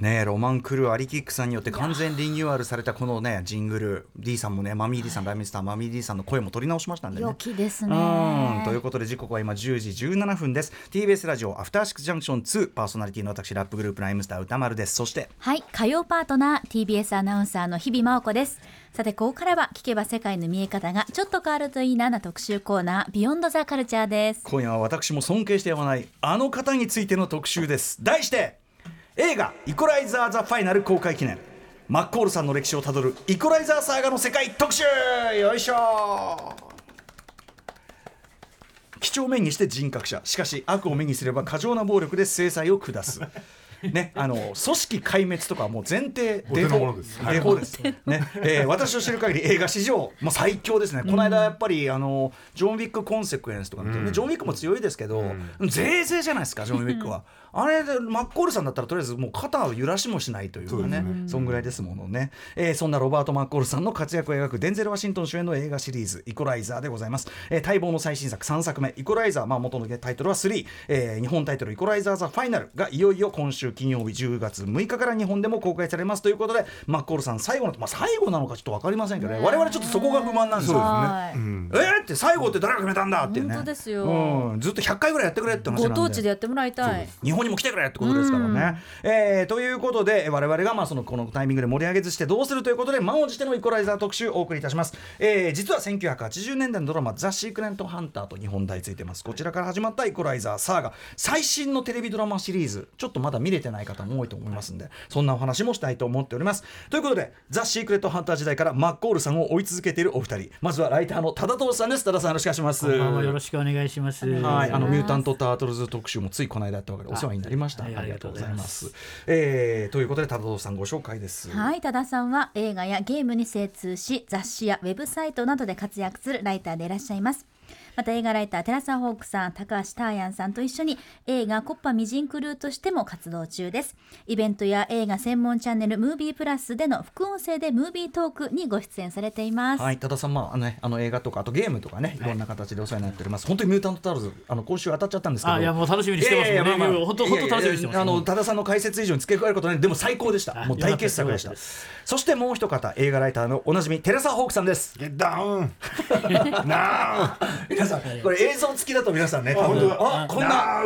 ねロマン・クルーアリキックさんによって完全リニューアルされたこのねジングル。D さんもねマミー D さん、ライムスターマミー D さんの声も取り直しましたんでね。良きですね。うん。ということで時刻は今10時17分です。TBS ラジオアフターシックスジャンクション2パーソナリティの私ラップグループライムスター歌丸です。そして。はい。火曜パートナー TBS アナウンサーの日々真央子です。さてここからは聞けば世界の見え方がちょっと変わるといいなな特集コーナービヨンドザカルチャーです。今夜は私も尊敬してやまないあの方についての特集です。題して映画「イコライザー・ザ・ファイナル」公開記念。マッコールさんの歴史をたどるイコライザーサーガの世界特集！よいしょ！几帳面にして人格者。しかし悪を目にすれば過剰な暴力で制裁を下す。ね、あの組織壊滅とかはもう前提お手の物です。デフォです、ねえー私の知る限り映画史上、まあ、最強ですね、この間やっぱりあのジョン・ウィック・コンセクエンスとか見て、ねジョン・ウィックも強いですけど、ぜいぜいじゃないですかジョン・ウィックは。あれでマッコールさんだったらとりあえずもう肩を揺らしもしないというかねそんぐらいですものね、えーそんなロバート・マッコールさんの活躍を描くデンゼル・ワシントン主演の映画シリーズ「イコライザー」でございます、えー待望の最新作3作目「イコライザー」まあ、元のタイトルは3、えー日本タイトル「イコライザー・ザ・ファイナル」がいよいよ今週金曜日10月6日から日本でも公開されます。ということでマッコールさん最後の、まあ、最後なのかちょっと分かりませんけどね。我々ちょっとそこが不満なんですよ。はい。えーって最後って誰が決めたんだっていうね。本当ですよ。うん、ずっと100回ぐらいやってくれって話なんで。ご当地でやってもらいたい。日本にも来てくれってことですからね。えーということで我々がまあそのこのタイミングで盛り上げずしてどうするということで満を持してのイコライザー特集をお送りいたします。えー実は1980年代のドラマ「ザ・シークレント・ハンター」と日本題ついてますこちらから始まったイコライザーサーガ最新のテレビドラマシリーズちょっとまだ見れてない方も多いと思いますんでそんなお話もしたいと思っております。ということで「ザ・シークレット・ハンター」時代からマッコールさんを追い続けているお二人まずはライターの多田藤さんです多田さんよろしくお願いします。こんばんはよろしくお願いします。はい、あのミュータント・タートルズ特集もついこの間やったわけでお世話になりました。あはいりがとうございます。えーということで、多田藤さんご紹介です。はい多田さんは映画やゲームに精通し雑誌やウェブサイトなどで活躍するライターでいらっしゃいますまた映画ライターテラサ・ホークさん高橋ターヤンさんと一緒に映画コッパミジンクルーとしても活動中ですイベントや映画専門チャンネルムービープラスでの副音声でムービートークにご出演されています、はい、多田さん、まああのね、あの映画とか、あとゲームとかね、いろんな形でお世話になっております。本当にミュータント・タートルズ、あの今週当たっちゃったんですけど。あいやもう楽しみにしてますいやいやいやまあまあ本当本当楽しみにしてますあの多田さんの解説以上に付け加えることないでも最高でした。あもう大傑作でした。そしてもう一方、映画ライターのおなじみテレサ・ホークさんです。ゲッダウン ナ皆さん、これ映像付きだと皆さんね、多分。あこんな。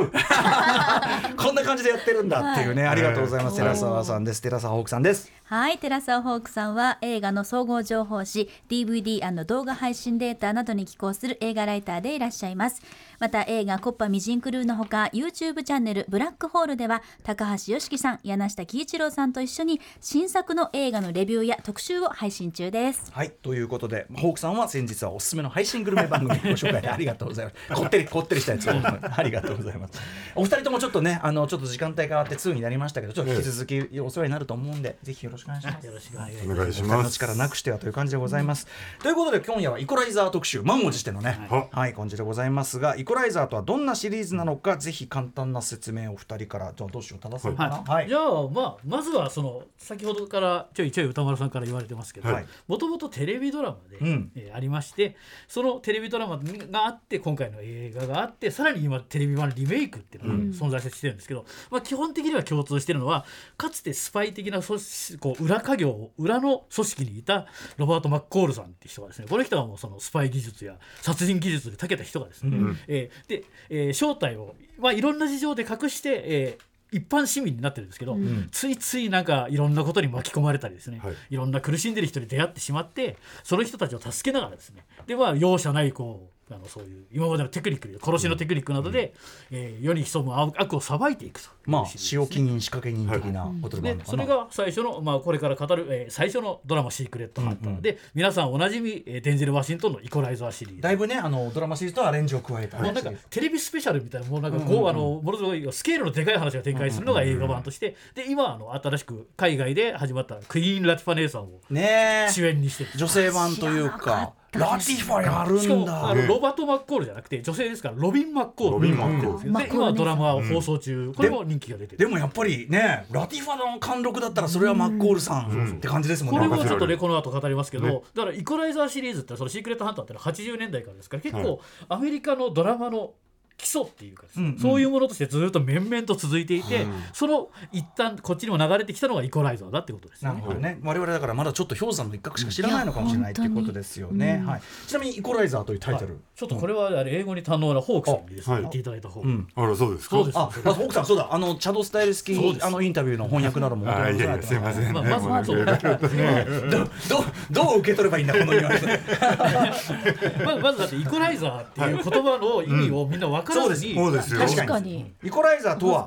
こんな感じでやってるんだっていうね、ありがとうございます。寺澤さんです。寺澤ホークさんです。はい、テラサホークさんは映画の総合情報誌 DVD& 動画配信データなどに寄稿する映画ライターでいらっしゃいます。また映画コッパミジンクルーのほか YouTube チャンネルブラックホールでは高橋良樹さん、柳下喜一郎さんと一緒に新作の映画のレビューや特集を配信中です。はい、ということで、ホークさんは先日はおすすめの配信グルメ番組ご紹介でありがとうございます。こってり、こってりしたやつをありがとうございます。お二人ともちょっとね、あの、ちょっと時間帯変わって2になりましたけど、ちょっと引き続きお世話になると思うんで、ぜひよろしくお願いします。よろしくお願いします。お願いします力なくしてはという感じでございます。ということで今夜はイコライザー特集満を持してのね、ははい、感じでございますがイコライザーとはどんなシリーズなのかぜひ簡単な説明をお二人からじゃあどうしよう正すかな。はい。じゃあまあまずはその先ほどからちょいちょい歌丸さんから言われてますけどはいもともとテレビドラマで、うんえーありましてそのテレビドラマがあって今回の映画があってさらに今テレビ版リメイクっていうのが存在してるんですけど、まあ、基本的には共通してるのはかつてスパイ的な組織こう裏稼業裏の組織にいたロバート・マッコールさんっていう人がですねこの人はもうそのスパイ技術や殺人技術で長けた人がですね、えーで、えー正体を、まあ、いろんな事情で隠して、えー一般市民になってるんですけど、ついついなんかいろんなことに巻き込まれたりですね、はい。い、ろんな苦しんでる人に出会ってしまってその人たちを助けながらですねでまあ容赦ないこうあのそういう今までのテクニック殺しのテクニックなどで、えー世に潜む悪悪を裁いていくとまあ使用金仕掛け人的なことでそれが最初の、まあ、これから語る、えー最初のドラマ「シークレット・ハンターで」皆さんおなじみ、えーデンゼル・ワシントンのイコライザーシリーズ。だいぶねあのドラマシリーズとアレンジを加えたね。もうなんかテレビスペシャルみたいなもうなんかこう、あのものすごいスケールのでかい話が展開するのが映画版として、で今あの新しく海外で始まったクイーン・ラティファ姉さんを主演にしてる。女性版というか。ラティファやるしかもんだあ。のロバート・マッコールじゃなくて女性ですからロビン・マッコール。ロビンマッコール。で今ドラマ放送中、これも人気が出てる。でもやっぱりねラティファの貫禄だったらそれはマッコールさんって感じですもんこね。れもちょっとねこの後語りますけど、だからイコライザーシリーズってそのシークレットハンターってのは80年代からですから結構アメリカのドラマの基礎っていうかですね、うんうん。そういうものとしてずっと綿々と続いていて、その一端こっちにも流れてきたのがイコライザーだってことですよね。なるほどね、我々だからまだちょっと氷山の一角しか知らないのかもしれないっていうことですよね、はい、ちなみに「イコライザー」というタイトル、ちょっとこれはあれ英語に堪能なホークさんにですね、はい。言っていただいた方。が、うんあらそうですか？そうですあ、あ奥さんそうだ。あのチャド・スタイルスキーあのインタビューの翻訳などもあいやいやすいません。ねまあまずもうなんかそどどどう受け取ればいいんだこのニュアンス。まずまずだってイコライザーっていう言葉の意味をみんな分からずに、そうですよ。確確かに。イコライザーとは？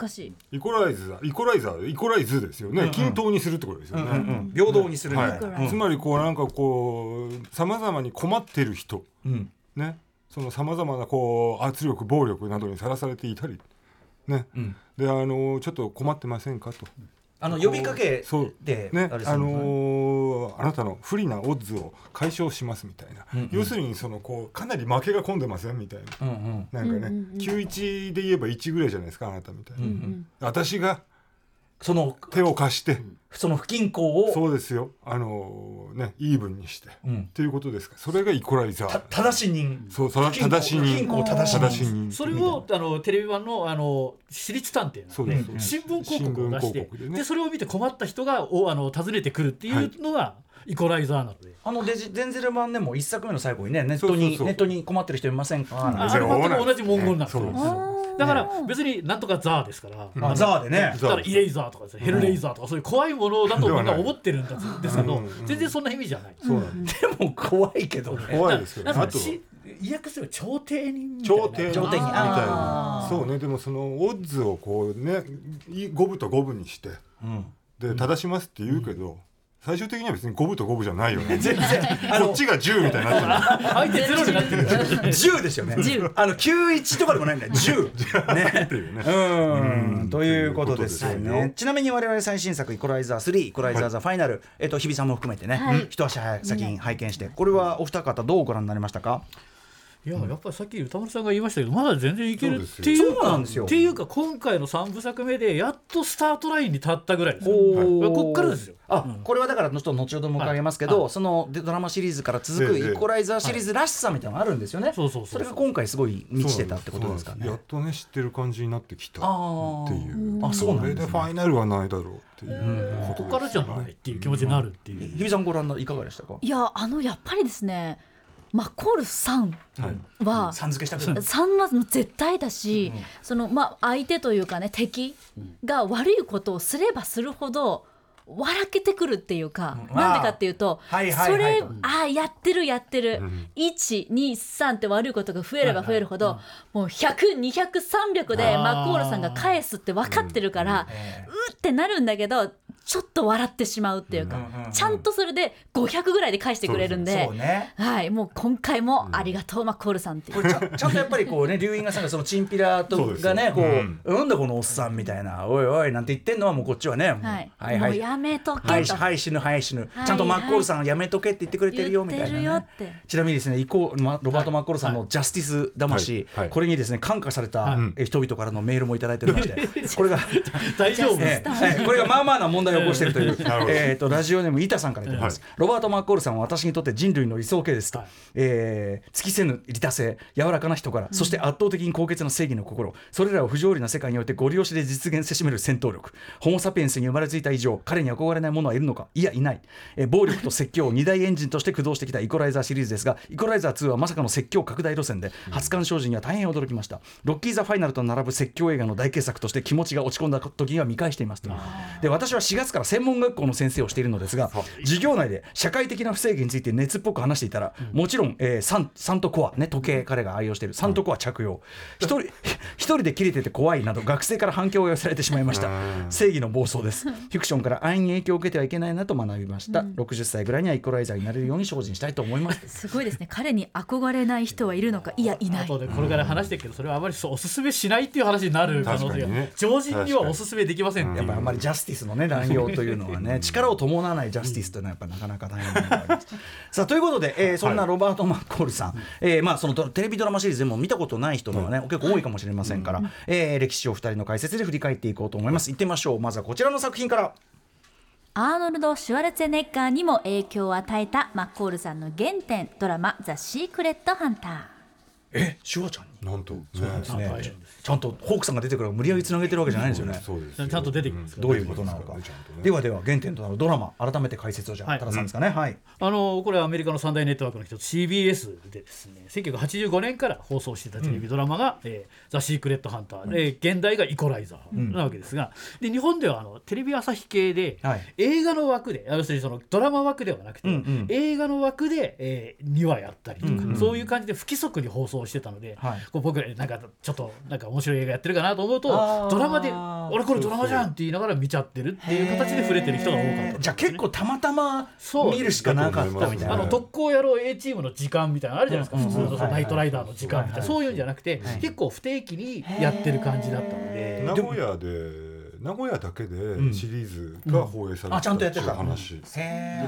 イコライザーイコライザーイコライズですよね、均等にするってことですよね、うんうん平等にするみたいな、はい、つまりこうなんかこうさまざまに困ってる人。うん。ね。そのさまざまなこう圧力暴力などにさらされていたり。ね、うん。であのちょっと困ってませんかとあの呼びかけそう。でねあののーあなたの不利なオッズを解消しますみたいな、うんうん。要するにそのこうかなり負けが込んでませんみたいな。うんうん。なんかね、うんうん。うん91で言えば1ぐらいじゃないですかあなたみたいな、私がその手を貸して、その不均衡をそうですよ。あのーねイーブンにして、うん。っていうことですか。それがイコライザたー正し人。そう正し人。不均衡正し人。正し人それをあのテレビ版のあの私立探偵そうです。で新聞広告を出して。でね。でそれを見て困った人がおあの訪ねてくるっていうのがイコライザーなので。あのデジデンゼル版でも一作目の最後にねネットにそうそうそう。ネットに困ってる人いませんか？あれ全く同じ文言なんですよだから別になんとかザーですから、あザーでね。ザだからイレイザーとかですね。ヘルレイザーとかそういう怖いものだとみんな思ってるんですけどうん。うん全然そんな意味じゃない。でも怖いけどね。怖いですけどなんねあと。かし意訳すれば調停人みたいな。頂点頂点にみたいな。そうね。でもそのオッズをこうねい五分と五分にして。うん。で正しますって言うけど、最終的には別に五分と五分じゃないよね。全然。こっちが10みたいになってる 相手ゼロになってる。10ですよね。10あの91とかでもないんだよ。10ね。うね。うん。うん。ということですよね。ちなみに我々最新作「イコライザー3」「イコライザー・ザ・ファイナル」えっと日比さんも含めてね、はい。一足早先に拝見して。これはお二方どうご覧になりましたか？いややっぱりさっき歌丸さんが言いましたけどまだ全然いけるっていうそうなんですよ。かっていうか今回の3部作目でやっとスタートラインに立ったぐらいですよ。おこっからですよ。あ、これはだからちょっと後ほども伺いますけど、はそのドラマシリーズから続くええイコライザーシリーズらしさみたいなのがあるんですよね、そうそうそうそう。れが今回すごい満ちてたってことですかね。やっとね知ってる感じになってきたっていう。あそうなんこれですね。でファイナルはないだろうっていう。ここからじゃないっていう気持ちになるっていう。日比さんご覧になっていかがでしたか？いやあのやっぱりですねマコールさんはさん付けしたくないさんは絶対だし、そのまあ相手というかね敵が悪いことをすればするほど笑けてくるっていうか、うん。なんでかっていうと、それとああやってるやってる、ん。123って悪いことが増えれば増えるほど、もう100200300でマコールさんが返すって分かってるから、ええうってなるんだけどちょっと笑ってしまうっていうか、うんうんうんちゃんとそれで500ぐらいで返してくれるんでそうね。はい、もう今回もありがとう、マコールさんっていう。これちゃちゃんとやっぱりこうね龍院がさんがそのチンピラとがねこう、うん。なんだこのおっさんみたいなおいおいなんて言ってんの？はもうこっちはね、もうはい、はいはい。もうやめとけと、はいはい死ぬはい死ぬ、はいちゃんとマッコールさんはやめとけって言ってくれてるよみたいな、ね、言ってるよって。ちなみにですね、イコまロバート・マッコールさんのジャスティス魂、はい。はい。これにですね感化された、人々からのメールもいただいておりまして、これが、大丈夫。えこれがまあまあな問題を起こしているという、えー、とラジオネーム板さんからいただきます、ロバート・マッコールさんは私にとって人類の理想形ですと、はい。えー尽きせぬ利他性柔らかな人から、そして圧倒的に高潔な正義の心それらを不条理な世界においてご利用しで実現せしめる戦闘力ホモ・サピエンスに生まれついた以上彼に憧れない者はいるのかいやいない、えー暴力と説教を二大エンジンとして駆動してきたイコライザーシリーズですがイコライザー2はまさかの説教拡大路線で初鑑賞時には大変驚きました。ロッキー・ザ・ファイナルと並ぶ説教映画の大傑作として気持ちが落ち込んだ時が見返していますと。で私は4月から専門学校の先生をしているのですが授業内で社会的な不正義について熱っぽく話していたら、もちろん、えーサンサントコア、ね、時計彼が愛用している。サントコア着用、一人一人で切れてて怖いなど学生から反響が寄せられてしまいました。うん。正義の暴走です。フィクションから安易に影響を受けてはいけないなと学びました、60歳ぐらいにはイコライザーになれるように精進したいと思います。すごいですね。彼に憧れない人はいるのか？いやいない。あとでこれから話してるけどそれはあまりそうおすすめしないっていう話になる可能性が、ね。常人にはおすすめできませんっていうやっぱりあんまりジャスティスのね乱用というのはね力を伴わないジャスティスというのはやっぱなかなか大変なものがあります。さあということで、えーそんなロバート・マッコールさん、えーまあそのテレビドラマシリーズでも見たことない人のはね、結構多いかもしれませんから、えー歴史を二人の解説で振り返っていこうと思います。行ってみましょう。まずはこちらの作品から。アーノルド・シュワルツェネッガーにも影響を与えたマッコールさんの原点ドラマ「ザ・シークレット・ハンター」えシュワちゃんに？なんとそうなんですね。ちゃんとホークさんが出てくるから無理やりつなげてるわけじゃないんですよね。そうです。よちゃん。と出てきますからどういうことなのか。ではでは原点となるドラマ改めて解説をじゃあはいさんですかね。はい。あのこれはアメリカの三大ネットワークの一つ CBS でですね1985年から放送していたテレビドラマが「えーザ・シークレット・ハンター」で現代がイコライザーなわけですが、で日本ではあのテレビ朝日系で、はい。映画の枠で要するにそのドラマ枠ではなくて、うんうん。映画の枠で、えー、2話やったりとか、うんうん。そういう感じで不規則に放送してたので、はい。こう僕らなんかちょっとなんか面白い映画やってるかなと思うとドラマで「俺これドラマじゃん!」って言いながら見ちゃってるっていう形で触れてる人が多かったね。じゃあ結構たまたまそう見るしかなかったみたいな。あの特攻野郎 A チームの時間みたいなのあるじゃないですか、うん。普通のナイトライダーの時間みたいな、はい。そういうんじゃなくて、結構不定期にやってる感じだったので、名古屋で名古屋だけでん。シリーズが放映されてあちゃんとやってた。いう話、で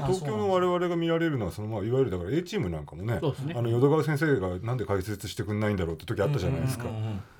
東京の我々が見られるのはそのまあいわゆるだから A チームなんかもねね。あの淀川先生がなんで解説してくんないんだろうって時あったじゃないですか、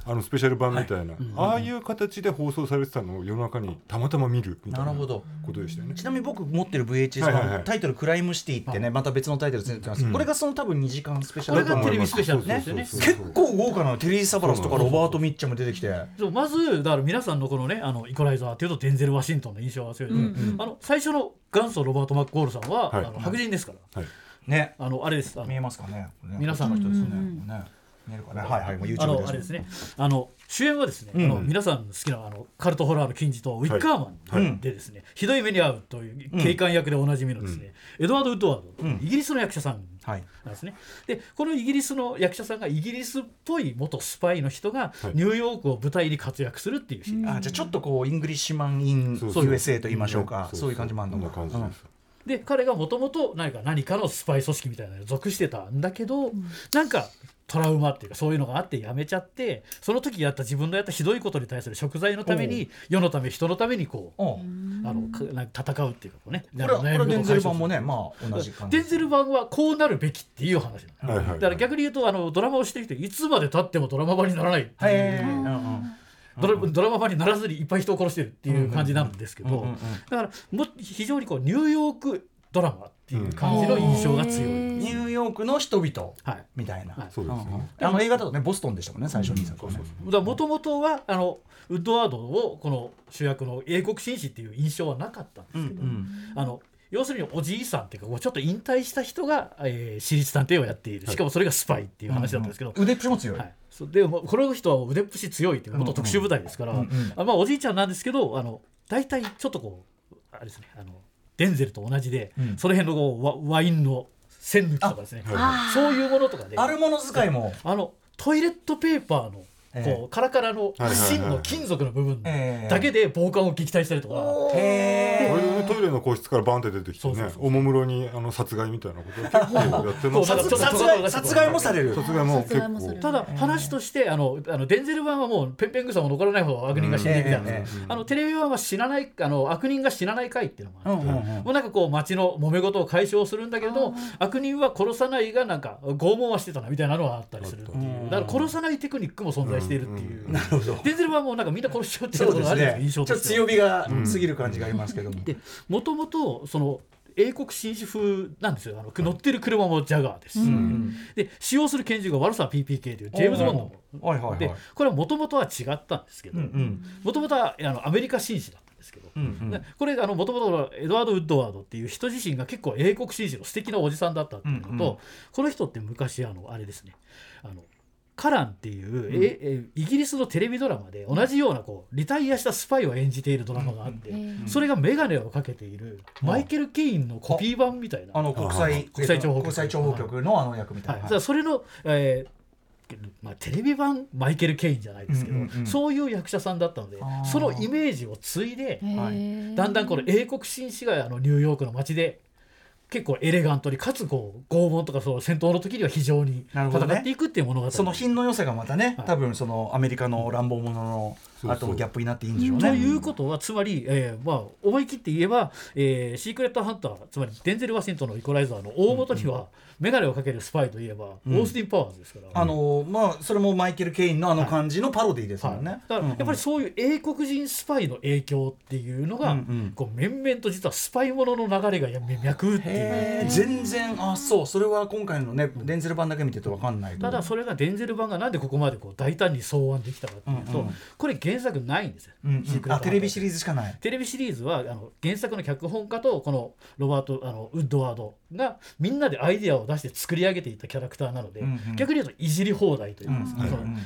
あのスペシャル版みたいな、ああいう形で放送されてたのを夜中にたまたま見るみたいななるほど。ことでしたよね。ちなみに僕持ってる VHS はいはいはい。版タイトル「クライムシティ」ってねまた別のタイトルついてますうん。これがその多分2時間スペシャル。これがテレビスペシャルね。ですよね結構豪華なテリー・サバラスとかロバート・ミッチャムも出てきて。そうまずだから皆さんのこのねあのイコライザーっていうとデンゼル・ワシントンの印象が強いですけど、あの最初の元祖ロバート・マッコールさんは、はい。あの白人ですから、はい。ねあのあれです。見えますかね。皆さんの人ですよねね見えるかねはいはいもう YouTube ですあれですね。あの主演はですね、うん。あの皆さん好きなあのカルトホラーの金字塔ウィッカーマンはいでですね、ひどい目に遭うという警官役でおなじみのですね、エドワード・ウッドワード、うん。イギリスの役者さんはいなんですね。でこのイギリスの役者さんがイギリスっぽい元スパイの人がはい。ニューヨークを舞台に活躍するっていうシーン、あじゃあちょっとこう Englishman in そうそう USA と言いましょうか。そういう感じもあるのかで彼がもともと何か何かのスパイ組織みたいなのに属してたんだけど、なんかトラウマっていうかそういうのがあってやめちゃってその時やった自分のやったひどいことに対する贖罪のために世のため人のためにこうう。ん。あの戦うっていうかね。これはこれはデンゼル版もねまあ同じ感じ。デンゼル版はこうなるべきっていう話はいはいだから逆に言うとあのドラマをしてる人いつまでたってもドラマ版にならないっていうドラドラマ版にならずにいっぱい人を殺してるっていう感じなんですけど、うんうんうんだからも非常にこうニューヨークドラマっていう感じの印象が強い、ニューヨークの人々はい。みたいな。はい。そうですよね。うんあの映画だとねボストンでしたもんね最初に作はね。もともとはあのウッドワードをこの主役の英国紳士っていう印象はなかったんですけど、あの要するにおじいさんっていうかこうちょっと引退した人が、えー私立探偵をやっている。しかもそれがスパイっていう話だったんですけど、腕っぷしも強い。はい、そう。でもこの人は腕っぷし強いっていう元特殊部隊ですから、うんうん。あまあ、おじいちゃんなんですけどあの大体ちょっとこうあれですねあのデンゼルと同じで、うん。その辺のこうワワインの線抜きとかですねはそういうものとかであるもの使いもあのトイレットペーパーのええこうカラカラの芯の金属の部分ええ。だけで防寒を撃退したりとか、へこれでねトイレの個室からバンって出てきてねそうそうそう。おもむろにあの殺害みたいなことを結構やってます。殺殺害殺害もされる。殺害も結構。ただ話としてあのあのデンゼル版はもうペンペングサも残らないほど悪人が死んでみたいな、ええええあのテレビ版は死なないあの悪人が死なない回っていうのもあって、うんうんうん。もうなんかこう街の揉め事を解消するんだけれど悪人は殺さないがなんか拷問はしてたなみたいなのはあったりする。っていうだから殺さないテクニックも存在しているっていう、なるほど。デンゼル版もなんかみんな殺しちゃうっていうことがあるんですよ。ね。ちょっと印象としては強火が過ぎる感じがありますけどもでもともとその英国紳士風なんですよ。あの乗ってる車もジャガーです。し、ん。で使用する拳銃がワルサー PPK というジェームズ・ボンド。のはいはいはい。でこれはもともとは違ったんですけどうんうん。もともとはあのアメリカ紳士だったんですけど、うんうん。でこれもともとエドワード・ウッドワードっていう人自身が結構英国紳士の素敵なおじさんだったっていうのと、うんうん。この人って昔あのあれですね。あのカランっていう、ええイギリスのテレビドラマで同じようなこうリタイアしたスパイを演じているドラマがあって、うん。それが眼鏡をかけているマイケル・ケインのコピー版みたいな、あの国際国際諜報局。国際諜報局のあの役みたはいい、な。だからそれの、えーまあ、テレビ版マイケル・ケインじゃないですけど、うんうんうん。そういう役者さんだったのでそのイメージを継いではいだんだんこの英国紳士があのニューヨークの街で結構エレガントにかつこう拷問とかそう戦闘の時には非常になるほどね。戦っていくっていう物語。その品の良さがまたねはい。多分そのアメリカの乱暴者のあともギャップになっていいんでしょうね。ということはつまり、えーまあ、思い切って言えば、えーシークレットハンターつまりデンゼル・ワシントンのイコライザーの大元には、眼鏡をかけるスパイといえば、オースティン・パワーズですから。あのまあそれもマイケル・ケインのあの感じのパロディですもんね。はい、だからやっぱりそういう英国人スパイの影響っていうのが、うんうん。こう綿々と実はスパイものの流れがや脈打っているへー。全然あそう。それは今回のねデンゼル版だけ見ててわかんないただそれがデンゼル版がなんでここまでこう大胆に草案できたかっていうと、うんうん。これ原作ないんですよ、うんうん。テレビシリーズしかない。テレビシリーズはあの原作の脚本家とこのロバートあのウッドワードがみんなでアイデアを出して作り上げていったキャラクターなので、うんうん。逆に言うといじり放題というか、うんうん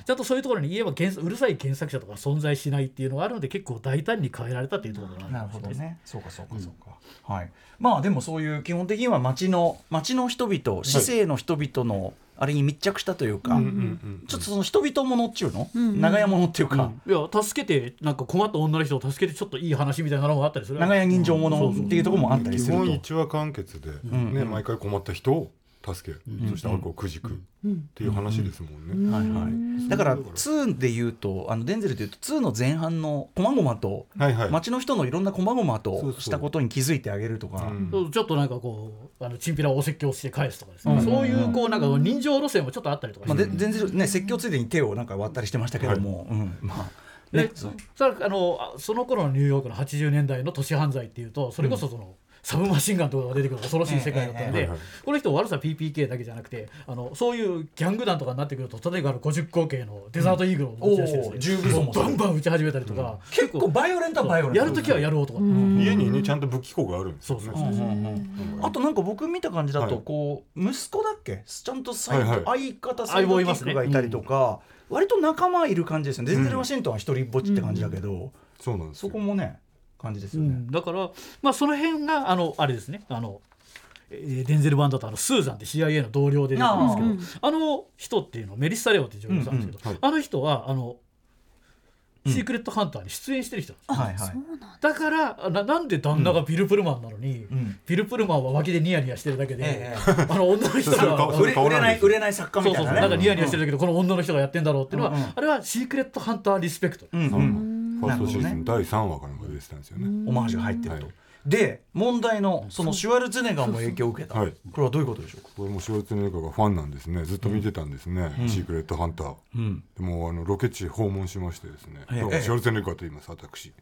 ちゃんとそういうところに言えば原うるさい原作者とか存在しないっていうのがあるので結構大胆に変えられたというところがあなるないですほどね。そうかそうかそうか。はい。まあでもそういう基本的には町の町の人々、市政の人々のあれに密着したというか、うんうんうんちょっとその人々ものっていうの、うんうん。長屋ものっていうか、いや助けてなんか困った女の人を助けてちょっといい話みたいなのがあったりする長屋人情ものっていうところもあったり基すると。本一話完結で、んね毎回困った人を助ける、そして悪をくじくっていう話ですもんね。はいはい、だから2で言うとあのデンゼルで言うと2の前半のこまごまとはいはい。町の人のいろんなこまごまとしたことに気づいてあげるとか、うん。そうちょっとなんかこうあのチンピラをお説教して返すとかですね、うん。そういうこうなんか人情路線もちょっとあったりとかまあ、して、で全然ね説教ついでに手をなんか割ったりしてましたけども、うん、まあ。でねそあのあその頃のニューヨークの80年代の都市犯罪っていうとそれこそその、サブマシンガンとかが出てくる恐ろしい世界だったので、ええええこの人悪さ PPK だけじゃなくてあのそういうギャング団とかになってくると例えばあの50口径のデザートイーグルを持ち出してバンバン撃ち始めたりとか、結構バイオレントはバイオレント。やるときはやる男、家にねちゃんと武器庫があるんですよね。そうそう。うん。うん。うんあとなんか僕見た感じだとはい。こう息子だっけ？ちゃんとサイド、はいは相方サイドキッ相棒いますね。クがいたりとか、割と仲間いる感じですよね。デンゼル・ワシントンは一人ぼっちって感じだけど、そうなんですよ。そこ。もね感じですよね。うん、だから、まあ、その辺があのあれですね。あの、えーデンゼル版だとあのスーザンって CIA の同僚で出てくるんですけどあ,、の人っていうのメリッサ・レオっていう女優さんですけど、うんうん。あの人はあの、シークレットハンターに出演してる人なんですはいはい。そうなんだ。だからななんで旦那がビル・プルマンなのに、うん。ビル・プルマンは脇でニヤニヤしてるだけで、ええあの女の人が。売れ売れない売れない作家みそうたいうなね。そそうなんかニヤニヤしてるけど、この女の人がやってんだろうっていうのは、うんうん。あれはシークレットハンターリスペクト、うんうん、ファーストシーズン第3話かなんかで出てたんですよね。オマージュが入ってると。はいで問題のそのシュワルツェネッガーも影響を受けた、はいこれはどういうことでしょうか？これもシュワルツェネッガーがファンなんですね。ずっと見てたんですね。シークレットハンター。うんでもあのロケ地訪問しましてですね。ええシュワルツェネッガーと言います私。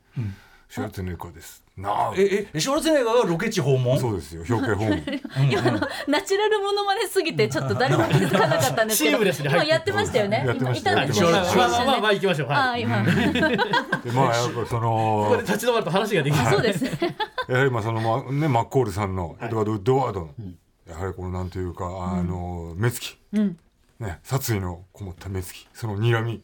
シュワルツェネーです。なあ。ええシュワルツェネーがロケ地訪問？そうですよ。表敬訪問。今のナチュラルモノマネすぎてちょっと誰も気づかなかったんですけシーどムレスに入って今やってましたよね。やってました。ました。まあまあまあまあ行きましょう、あはい、あ今。でまあやっぱそここので立ち止まると話ができない。そうです。ねやはりまあそのまあねマッコールさんのエドワード・ウッドワードのやはりこのなんというかあの目つきうんね殺意のこもった目つきその睨み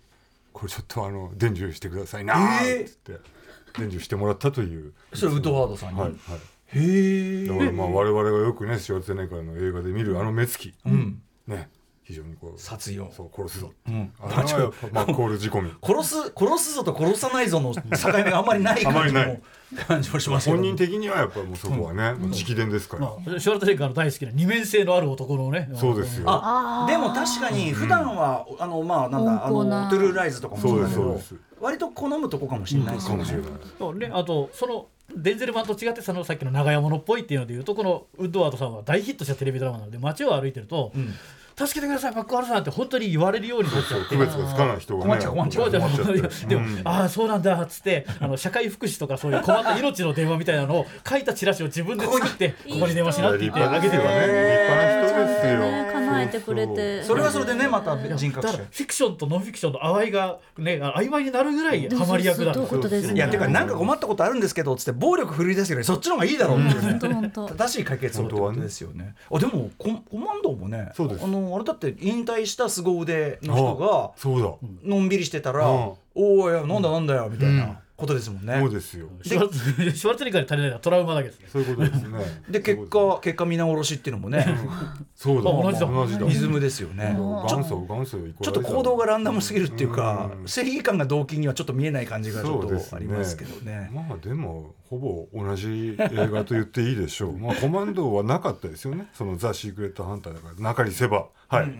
これちょっとあの伝授してくださいなえーーっつって伝授してもらったというそれウッドワードさんに？はいはいへえ。だからまあ我々がよくねシュワルツェネッガーの映画で見るあの目つきうん。ね非常にこう殺意を。そう殺すぞうん。あれは コール仕込み。殺す殺すぞと殺さないぞの境目があんまりない感じも い。感じもしますけど本人的にはやっぱもうそこはねもう直伝ですから。まあ、シュワルツェネッガーの大好きな二面性のある男のねそうですよ。あでも確かに普段は、あのまあなんだあのトゥルーライズとかもそうだけどそうです割と好むとこかもしれないですよね。あとそのデンゼル版と違ってそのさっきの長屋物っぽいっていうのでいうとこのウッドワードさんは大ヒットしたテレビドラマなので街を歩いてると、ん助けてくださいマックワールさんって本当に言われるようになっちゃって。区別がつかない人がね困っちゃう困っちゃう。でも、うん。ああそうなんだっつってあの社会福祉とかそういう困った命の電話みたいなのを書いたチラシを自分で作ってここに電話しなって言ってあげてるね。立派な人ですよね。叶えてくれてそれはそれでねまた人格者。だからフィクションとノンフィクションの淡いがねあ曖昧になるぐらいハマり役だいやてかなんか困ったことあるんですけどつって暴力振り出すよりそっちの方がいいだろうっ正しい解決をってことですよね。あでもココマンドもねそうです。あのあれだって引退した凄腕の人がそうだ。のんびりしてたら「うん。おおいやなんだなんだよ」みたいなことですもんね。そうですよ。シュワルツ シュワルツェネッ足りないのはトラウマだけですね。そういうことですね。で結果結果皆殺しっていうのもね そうだ。あ同じだ。同じだ。リズムですよね。元祖元祖ちょっと行動がランダムすぎるっていうかうん。正義感が動機にはちょっと見えない感じがちょっとありますけどね。まあでもほぼ同じ映画と言っていいでしょう。まあコマンドはなかったですよね。そのザ・シークレット・ハンターだから中にセバはい、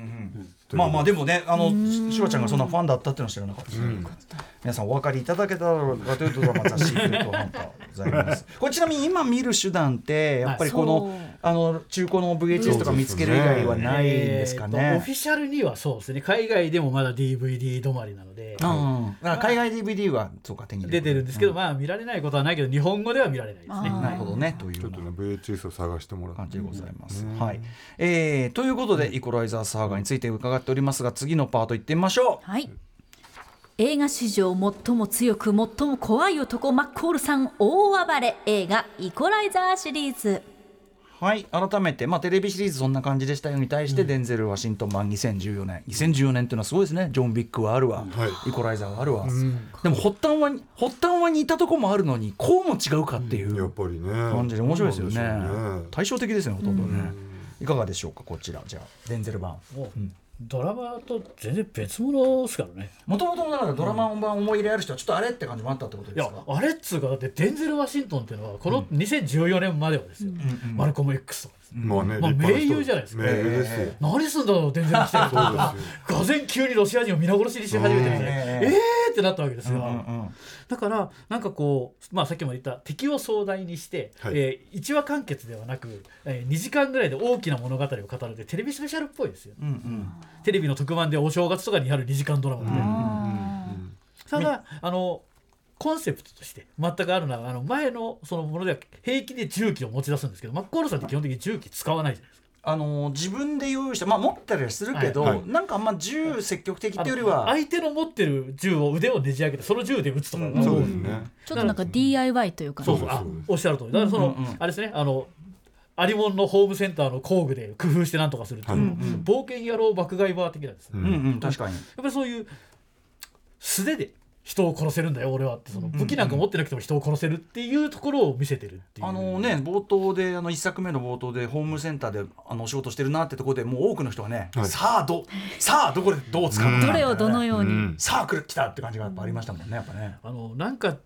まあまあでもねあのししばちゃんがそんなファンだったっていうのは知らなかった。です、皆さんお分かりいただけたらかというとまたシークレットハンターございます。これちなみに今見る手段ってやっぱりこの,、あの中古の VHS とか見つける以外はないんですかえーとオねフィシャルにはそうですね。海外でもまだ DVD 止まりなので、うん、だから海外 DVD はそうか手に入れ出てるんですけど、うまあ見られないことはないけど日本語では見られないですね。なるほどねというちょっとね VHS を探してもらって。感じでございます。ねはい、えーということでイコライザーサーガについて伺っておりますが次のパート行ってみましょう。はい。映画史上最も強く最も怖い男マッコールさん大暴れ映画イコライザーシリーズはい改めて、まあ、テレビシリーズそんな感じでしたよに対して、デンゼル・ワシントン版2014年2014年っていうのはすごいですね。ジョン・ビックはあるわ、はい。イコライザーはあるわ、でも発端は発端は似たとこもあるのにこうも違うかっていうやっぱりね。感じで面白いですよね。ね。対照的ですねほとんどね、いかがでしょうかこちら。じゃあデンゼル版ドラマと全然別物ですからね。もともとだからドラマ版思い入れある人はちょっとあれって感じもあったってこといやですか？あれっつうかだってデンゼル・ワシントンっていうのはこの2014年まではですよ、マルコム X とかまあねまあ名優じゃないですか。名優ですよ。何すんだろうデンゼル来てるがぜ急にロシア人を皆殺しにし始めてみて、ええーってなったわけですよ、うんうんだからなんかこう、まあ、さっきも言った敵を壮大にして、はい。えー一話完結ではなく、えー、2時間ぐらいで大きな物語を語るでテレビスペシャルっぽいですよ、うんうん。テレビの特番でお正月とかにやる2時間ドラマで、ただあのコンセプトとして全くあるのはあの前のそのものでは平気で重機を持ち出すんですけどマッコールさんって基本的に重機使わないじゃないですか。あのー自分で用意してまあ持ったりはするけど、はいはい。なんかあんま銃積極的っていうよりは相手の持ってる銃を腕をねじ上げてその銃で撃つとか。が多いそうですね。ちょっとなんか DIY というかね。そうそう。あおっしゃる通り。だからその、うんうんうん。あれですねあのアリモンのホームセンターの工具で工夫してなんとかするっていう、はい冒険野郎爆買いバー的なんです、ううんんうん確かに。やっぱりそういう素手で人を殺せるんだよ俺はってその武器なんか持ってなくても人を殺せるっていう。ところを見せてるっていうあのね冒頭であの一作目の冒頭でホームセンターであのお仕事してるなってところでもう多くの人がね、はい。さあどさあどこでどう使うのかどれをどのように、うん。さあ来る来たって感じがやっぱありましたもんねやっぱね。あのなんか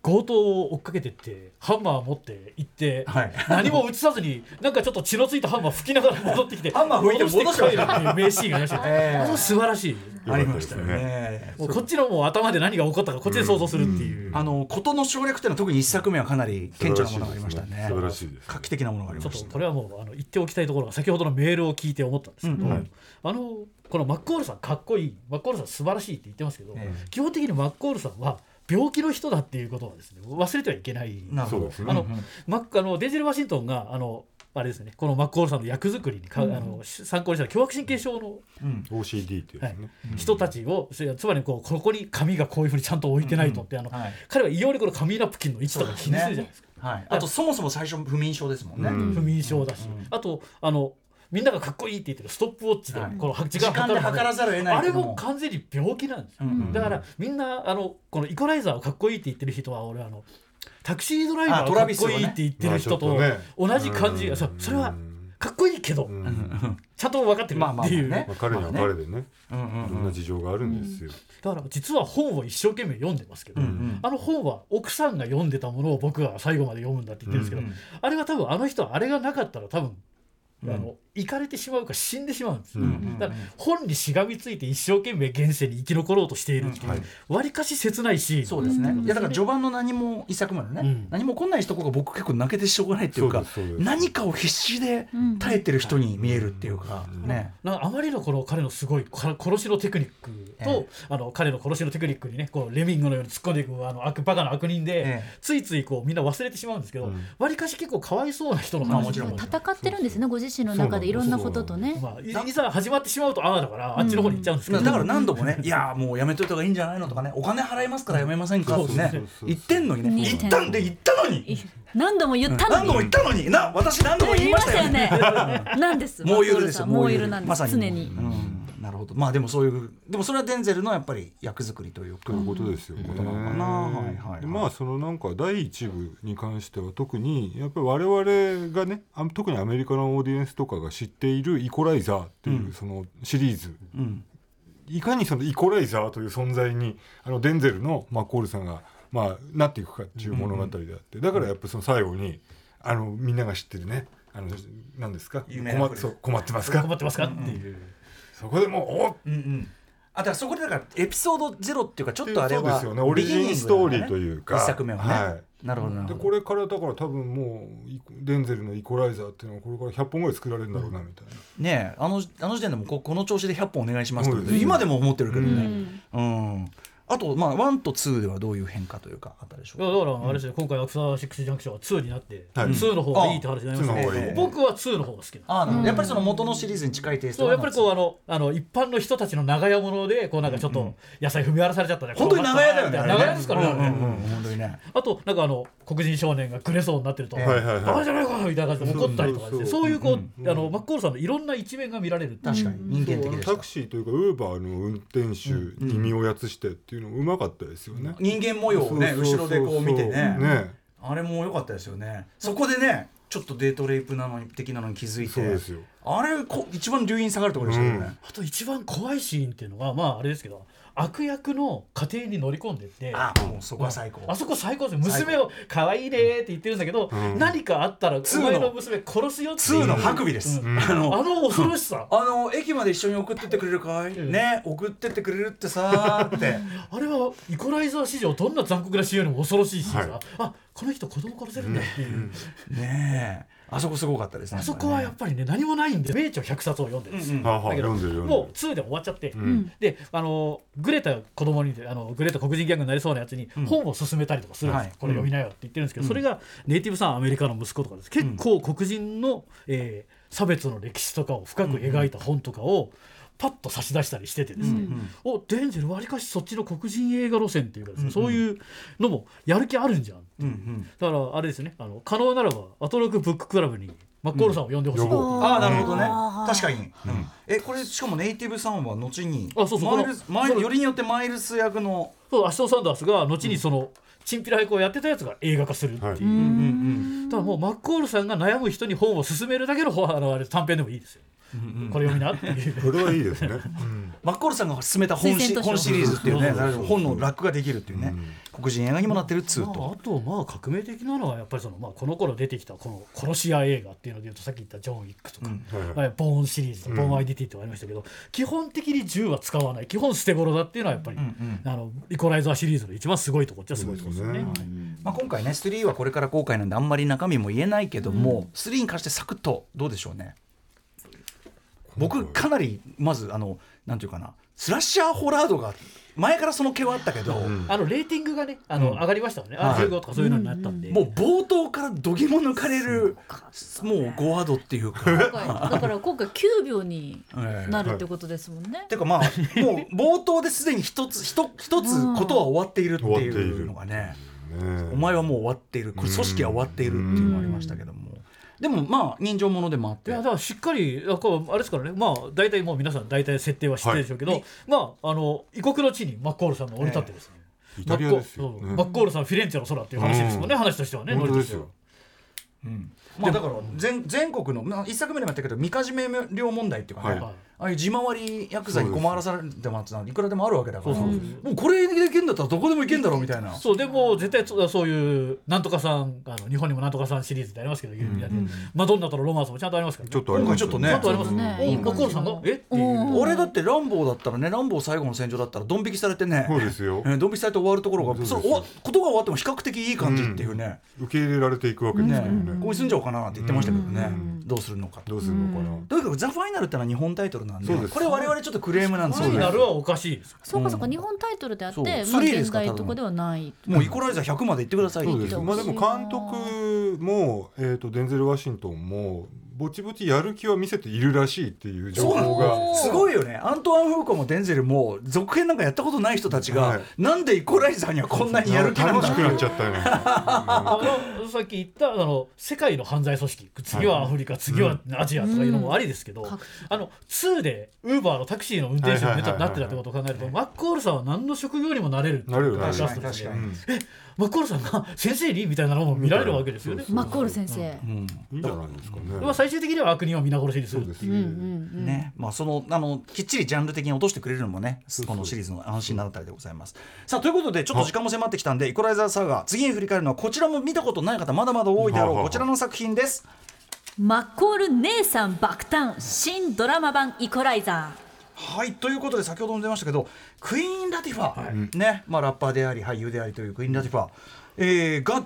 強盗を追っかけてってハンマー持って行って、はい。何も映さずになんかちょっと血のついたハンマー吹きながら戻ってきてハンマー吹いて戻して帰るっていう名シーンがありました、ええ。あの素晴らしい。ありましたよね。もうこっちのもう頭で何が起こったかこっちで想像するっていう、あの事の省略っていうのは特に一作目はかなり顕著なものがありましたね。素晴らしいです画期的なものがありちょました。っとこれはもうあの言っておきたいところが先ほどのメールを聞いて思ったんですけど、うんうんあのこのマッコールさんかっこいい。マッコールさん素晴らしいって言ってますけど、ええ。基本的にマッコールさんは病気の人だっていうことはですね忘れてはいけない。なるほど。そうですね。あの、うん。うんマックあのデンゼル・ワシントンがあのあれですねこのマッコールさんの役作りにか、あのし参考にした凶悪神経症の、うん、OCD っていうやつね。人たちをそれつまりこうここに紙がこういうふうにちゃんと置いてないとって、あのはい。彼は異様にこの紙ナプキンの位置とか気にするじゃないですか。はい。あとそもそも最初不眠症ですもんね。うん。不眠症だし、あとあのみんながかっこいいって言ってるストップウォッチではい。この時時間間で測らざるを得ないあれも完全に病気なんですよ、だからみんなあのこのイコライザーをかっこいいって言ってる人は俺あのタクシードライバーをかっこいいって言ってる人と同じ感じ、うんそうそれはかっこいいけど、うん。ちゃんと分かってる。まあまあっていう、まあね。まあ彼には彼でね。うんうんいろんな事情があるんですよ。だから実は本を一生懸命読んでますけど、あの本は奥さんが読んでたものを僕が最後まで読むんだって言ってるんですけど、あれは多分あの人はあれがなかったら多分、あの行かれてしまうか死んでしまうんです。よ、うんだから本にしがみついて一生懸命現世に生き残ろうとしているっていうはい。わりかし切ないし。そうですね。いやだから序盤の何も一作目のね、うん。何も来ないとこが僕結構泣けてしょうがないっていうか何かを必死で耐えてる人に見えるっていうか、ね。なんかあまりのこの彼のすごいか殺しのテクニックと、えあの彼の殺しのテクニックにねこうレミングのように突っ込んでいくあの悪バカな悪人で、ええ。ついついこうみんな忘れてしまうんですけどうん。わり、かし結構かわいそうな人の話まあもちろんで戦ってるんですねご自身の中でいろんなこととね。まあ、いいざ始まってしまうとああだからあっちの方に行っちゃうんですけど、だから何度もね、いやもうやめといた方がいいんじゃないのとかね、お金払いますからやめませんかってね言ってんのにね、に言ったんで言ったのに、何度も言ったのに。何度も言ったのに、な、私何度も言いましたよね。なんです。もうゆるですよ、もうゆゆるなんです。まさに。常に。うんほど。まあでもそういう、でもそれはデンゼルのやっぱり役作りというか。と。いうことですよね。ことなのかな。はいはいでまあそのなんか第一部に関しては特にやっぱり我々がねあ特にアメリカのオーディエンスとかが知っているイコライザーっていうそのシリーズ、うん。いかにそのイコライザーという存在にあのデンゼルのマッコールさんがまあなっていくかっていう物語であって、だからやっぱその最後にあのみんなが知ってるね。あの何ですか？困っそう困ってますか？困ってますか？っていう、そこでもうおっうん。うんあだからそこでだからエピソードゼロっていうかちょっとあれはそうですよね。オリジンストーリーというか。一作目はね、はい。なるほどなるでほど。これからだから多分もうイデンゼルのイコライザーっていうのはこれから100本ぐらい作られるんだろうなみたいな、ねえあのあの時点でもここの調子で100本お願いしますって今でも思ってるけどうねん。うん、あとまあ1と2ではどういう変化というかあったでしょういやだからあれですね、今回アクサーシックスジャンクションは2になって、はい。2の方がいいって話になりましたあ2の方がいい。けど僕は2の方が好きなんですああなるほど。やっぱりその元のシリーズに近いテイストそうやっぱりこうあのあの一般の人たちの長屋物でこうなんかちょっと野菜踏み荒らされちゃったね。本当に長屋だよね。あれね長屋ですからね、うんうんうん本当にね。あとなんかあの黒人少年がグレそうになってると、はいはいはいバカじゃないかみたいな感じで怒ったりとかですね。そういうこう、うんあのマッコールさんのいろんな一面が見られる確かに人間的でした。タクシーというかウーバーの運転手に身をやつしてっていうのもうまかったですよね、人間模様をねそうそうそう後ろでこう見てね。ね。あれも良かったですよね。そこでねちょっとデートレイプなのに的なのに気づいて。そうですよ。あれこ一番留飲下がるところでしたよね、あと一番怖いシーンっていうのがまああれですけど悪役の家庭に乗り込んでってあもうそこは最高。あそこ最高ですよ。娘を可愛いねって言ってるんだけど、うん。何かあったらおの。前の娘殺すよっていう。2のハクビです、うん。あのあの恐ろしさ。あの駅まで一緒に送ってってくれるかい、うん。ね送ってってくれるってさーって。あれはイコライザー史上どんな残酷なシーンよりも恐ろしいシーンが、はい。あこの人子供殺せるんだっていう、ねえあそこすごかったですね。あそこはやっぱりね何もないんで名著100冊を読んでるんです。よ、うだけどもう2で終わっちゃって、ん。であのグレタ子供にあのグレタ黒人ギャングになりそうなやつに本を勧めたりとかするんですこれ読みなよって言ってるんですけど、それがネイティブさんアメリカの息子とかです。結構黒人の、えー差別の歴史とかを深く描いた本とかをパッと差し出したりしててですね、おデンゼルわりかしそっちの黒人映画路線っていうかですね、そういうのもやる気あるんじゃんうんうん。だからあれですね。あの可能ならばアトロクブッククラブにマッコールさんを呼んでほしい、う。ああなるほどね。確かに、えこれしかもネイティブさんは後にあそうそう。マイルスマイルよりによってマイルス役のそうアシュトン・サンダースが後にその、チンピラ役をやってたやつが映画化するっていう、はい。うん。うんだからもうマッコールさんが悩む人に本を勧めるだけの本あのあれ短編でもいいですよ、これ読みなっていう。これはいいですね、うん。マッコールさんが勧めた本し推薦図書本シリーズっていうね本のラックができるっていうね、黒人映画にもなってる2まあ、と。あ、とまあ革命的なのはやっぱりその、まあ、この頃出てきたこの殺し屋映画っていうのでいうとさっき言ったジョン・ウィックとか、うん。はいはい。ボーンシリーズとボーンアイデンティティとかありましたけど、基本的に銃は使わない。基本捨て頃だっていうのはやっぱり、んあのイコライザーシリーズの一番すごいとこっちゃすごいとこですよね。そうですまあ、今回ね3はこれから公開なんであんまり中身も言えないけども、3に関してサクッとどうでしょうね？僕かなりまずあのなんていうかなスラッシャーホラー度が前からその毛はあったけど、あのレーティングがねあの、上がりましたよね、あはい。15とかそういうのになったんで、もう冒頭からどぎも抜かれるもう5ワードっていうか。だから今回9秒にええなるってことですもんね。てかまあもう冒頭ですでに一つ一一つことは終わっているっていうのがね、ねお前はもう終わっている。これ組織は終わっているっていうのがありましたけども、でもまあ人情ものでもあって。いやだからしっかりあこうあれですからね。まあ大体もう皆さん大体設定は知ってるでしょうけど、はい。まああの異国の地にマッコールさんが降り立ってですね、イタリアですよ。マッコねマッコールさんフィレンツェの空っていう話ですもんね、うん。話としてはね本当ですよ。まあだから全全国の、まあ、一作目でもやったけどみかじめ料問題っていうかね、はいああいう地回りヤクザに困らされてもらってたのいくらでもあるわけだから。もうこれでいけんだったらどこでもいけんだろうみたいな。そうでも絶対そそういうなんとかさんあの日本にもなんとかさんシリーズってありますけど、有名なマドンナとのロマンスもちゃんとありますから、ね、ちょっとありますよ今回ちょっとねちゃんとありますね。おいさんが？え？俺だってランボーだったらねランボー最後の戦場だったらドン引きされてね。そうですよ。えードン引きされて終わるところがそれことが終わっても比較的いい感じっていうね、受け入れられていくわけですね。ここに住んじゃおうかなって言ってましたけどね、どうするのか。と。どうするのかな。とにかく「ザ・ファイナルってのは日本タイトルなんでこれ我々ちょっとクレームなんですよ。ねファイナルはおかしいですそうかそうか、日本タイトルであって、現代とかではない。もうイコライザー100まで行ってください。まあでも監督も、えー、とデンゼル・ワシントンもぼちぼちやる気は見せているらしいっていう情報が。のす。ごいよね。アントワン・フーコーもデンゼルも続編なんかやったことない人たちが、はい。なんでイコライザーにはこんなにやる気なんだ楽しくなっちゃったよね。あのさっき言ったあの世界の犯罪組織次はアフリカ、次はアジアとかいうのもありですけど、各あの2でウーバーのタクシーの運転手にはいはいはいはいなってたってことを考えるとマッコールさんは何の職業にもなれるなれるラスト確かにですね。確かにマッコールさんが先生にみたいなのも見られるわけですよね。マッコール先生。うん。いいん。じゃないですかねまあ最終的には悪人を皆殺しにするっていう。うんうん。うん。ね。まあ、そのあのきっちりジャンル的に落としてくれるのもねこのシリーズの安心なあたりでございます。さあということでちょっと時間も迫ってきたんでイコライザーサーガー次に振り返るのはこちらも見たことない方まだまだ多いであろうこちらの作品です。マッコール姉さん爆誕新ドラマ版イコライザはいということで先ほども出ましたけどクイーン・ラティファ、ねまあ、ラッパーであり俳優でありというクイーン・ラティファ、えーが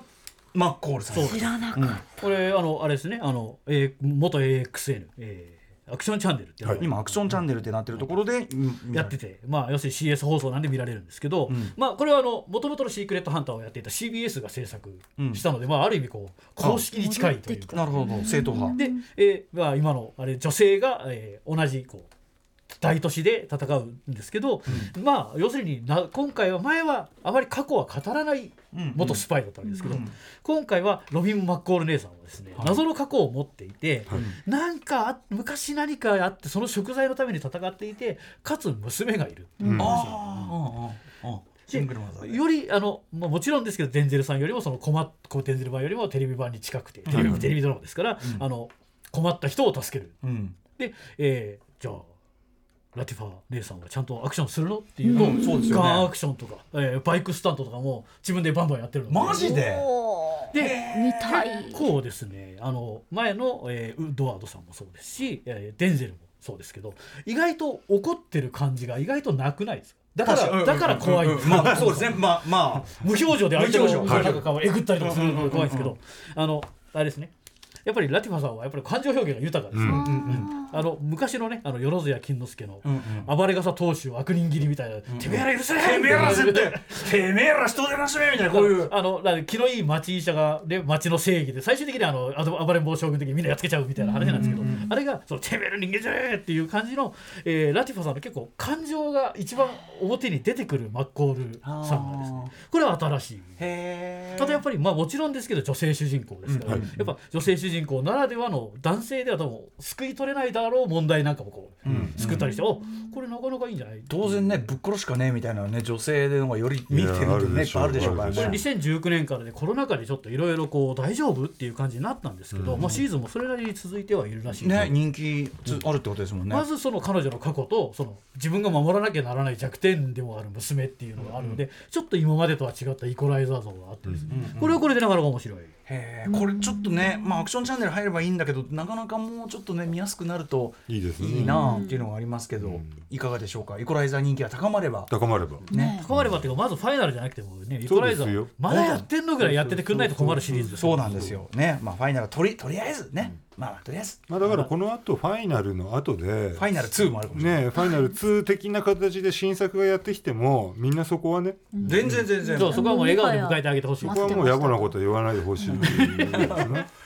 マッコールさん。知らなかった、これあのあれですねあの、えー、元 AXN、えー、アクションチャンネルっていうのが。今アクションチャンネルってなってるところで、うん。やってて、まあ、要するに CS 放送なんで見られるんですけど、まあ、これはもともとのシークレットハンターをやっていた CBS が制作したので、まあ、ある意味こう公式に近いという。か。なるほど。正統派。で、えーまあ、今のあれ女性が、えー同じこう大都市で戦うんですけど、まあ要するにな今回は前はあまり過去は語らない元スパイだったわけですけど、今回はロビン・マッコール姉さんはですね、謎の過去を持っていて、なんかあ昔何かあってその食材のために戦っていてかつ娘がいるっていう話。ああああシングルマザーで。よりあの、まあ、もちろんですけどデンゼルさんよりもその困っこうデンゼル版よりもテレビ版に近くてテレビ,、テレビドラマですから、あの困った人を助ける。うん。で、えーじゃあラティファ姉さんはちゃんとアクションするのっていう。のを、うんそうね。ガンアクションとか、えーバイクスタントとかも自分でバンバンやってるマジで？で見たい。結構ですねあの前の、えーウッドワードさんもそうですし、えーデンゼルもそうですけど意外と怒ってる感じが意外となくないですか？だからにだから怖いんうんですうん。まあそうですね。まあまあ。無表情で相手の無表情。中をえぐったりとかするのが怖いんですけど、あのあれですね。やっぱりラティファさんはやっぱり感情表現が豊かですね、うんあの昔のねあのよろずや金之助の暴れ傘当主悪人斬りみたいな、てめえら許せてめえら絶対てめえら人でなしめみたいなこういう。あの気のいい町医者が、ね、町の正義で最終的にはあの暴れん坊将軍的にみんなやっつけちゃうみたいな話なんですけど、あれがそのてめえら人間じゃねえっていう感じの、えーラティファさんの結構感情が一番表に出てくるマッコールさんがですね。これは新しい。へただやっぱりまあもちろんですけど女性主人公ですから、やっぱ女性主人公ならではの男性では多分救い取れないだろう問題なんかもこう救ったりして、おこれなかなかいいんじゃない？当然ねぶっ殺しかねえみたいなね女性でのがより見てるっていうねいっぱいあるでしょうからこれね2019年からでコロナ禍でちょっといろいろこう大丈夫っていう感じになったんですけど、まあ、シーズンもそれなりに続いてはいるらしいね人気つあるってことですもんね。まずその彼女の過去とその自分が守らなきゃならない弱点でもある娘っていうのがあるので、ちょっと今までとは違ったイコライザー像があってですね、これはこれでなかなか面白い。へえこれちょっとねまあアクションチャンネル入ればいいんだけどなかなかもうちょっとね見やすくなるといいですね。いいなあっていうのがありますけどいかがでしょうか？イコライザー人気が高まれば。高まれば。ね。高まればっていうかまずファイナルじゃなくてもねイコライザーまだやってんのぐらいやっててくんないと困るシリーズですそうなんですよ。ね。まあファイナルとりとりあえずね。まあまあとりあえず。まあだからこの後ファイナルの後でファイナル2もあるかもしれないねファイナル2的な形で新作がやってきてもみんなそこはね。全然全然。そうそこはもう笑顔で迎えてあげてほしい。そこはもう野暮なことは言わないでほしい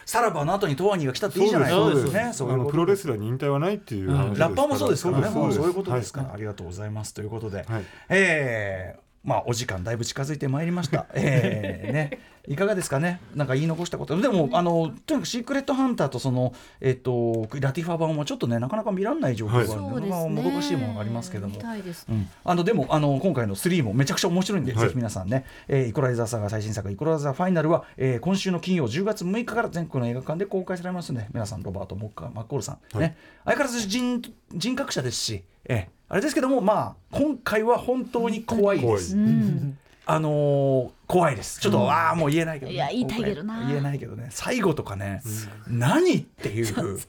さらばの後にトワニーが来たっていいじゃないそうです。ねそういうことあのプロレスラーに引退はないっていう。ラッパーもそうですからね。そういうことですから、はいありがとうございます。ということで、はい。えーまあお時間だいぶ近づいてまいりました。えーね、いかがですかね？なんか言い残したこと。でもあのとにかくシークレットハンターとそのえっ、とラティファ版はちょっとねなかなか見られない状況があるので、ですね。もどかしいものがありますけども。です。うん、あのでもあの今回の3もめちゃくちゃ面白いんで、はい。ぜひ皆さんね、えーイコライザーサガ最新作「イコライザーファイナルは」えー今週の金曜10月6日から全国の映画館で公開されますので皆さんロバート・モッカマッコールさん、ね。相変わらず人人格者ですし、えーあれですけどもまあ今回は本当に怖いです。うん。あのー怖いです。ちょっと、ああもう言えないけど、ね、いや言いたいけどな。言えないけどね。最後とかね、何っていう。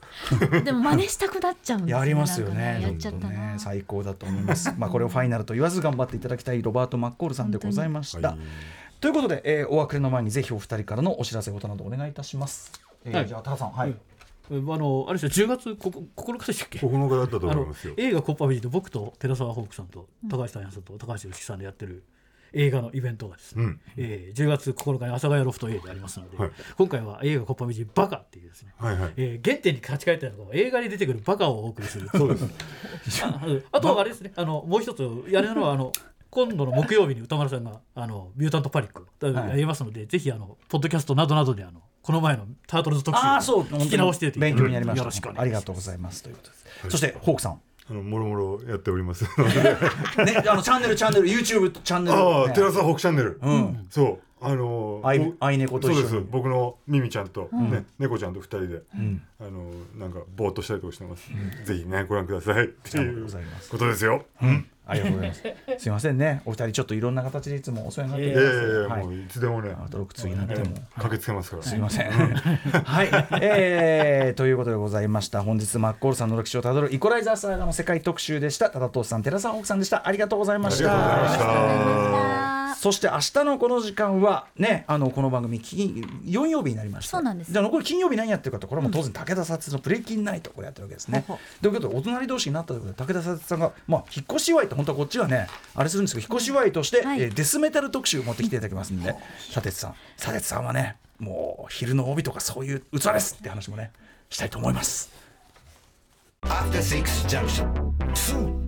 でも真似したくなっちゃうんですやりますよね。なんかやっちゃったねな。最高だと思います。まあこれをファイナルと言わず頑張っていただきたいロバートマッコールさんでございました。はい。ということで、えーお別れの前にぜひお二人からのお知らせ事などお願いいたします。えーはい。じゃあタカさんはい。あのあれですよ10月ここ9日でしたっけ？9日だったと思いますよ。映画「コッパビジ」で僕と寺澤ホークさんと高橋大也さんと高橋由紀さんでやってる映画のイベントがですね、うん。えー10月9日に阿佐ヶ谷ロフト A でありますので、はい。今回は映画「コッパビジバカ」っていうですね、はいはい。えー原点に立ち返ったのが映画に出てくるバカをお送りする。そうです。ああとあれですねあのもう一つやるのはあの今度の木曜日に歌丸さんがあのミュータントパニックはいやりますので、ぜひあのポッドキャストなどなどであのこの前のタートルズ特集ああそう聞き直して勉強になりました。よろしくお願いします。ありがとうございます。ということです。そしてホークさん。あのもろもろやっております。ねあのチャンネルチャンネル YouTube チャンネル、ね。ああテラスホークチャンネル。ん。そうあの愛ぼ愛猫と一緒に。そうです。僕のミミちゃんと、ね猫ちゃんと二人で、あのなんかぼーっとしたりとかしてます、ぜひねご覧くださいっていありがとううございます。ことですよ、ありがとうございます。すいませんね。お二人ちょっといろんな形でいつもお世話になっていいますやいやいや、はいもういつでもね。アトロック次になっても。ええ駆けつけますから。すみません。はい、えー、ということでございました。本日マッコールさんの歴史をたどるイコライザーサーガの世界特集でした。多田藤さん、寺さん、奥さんでした。ありがとうございましありがとうございました。あそして明日のこの時間はねあのこの番組金4曜日になりましたそうなんです。じゃあ残り金曜日何やってるかとこれはもう当然武田さつのプレイキンナイトこれやってるわけですね、という。ことでお隣同士になったということで武田さつさんがまあ引っ越し祝いって本当はこっちはねあれするんですけど引っ越し祝いとして、はい。えーデスメタル特集を持ってきていただきますんで佐哲さん。佐哲さんはねもう昼の帯とかそういう器ですって話もねしたいと思います。After Six Junction.「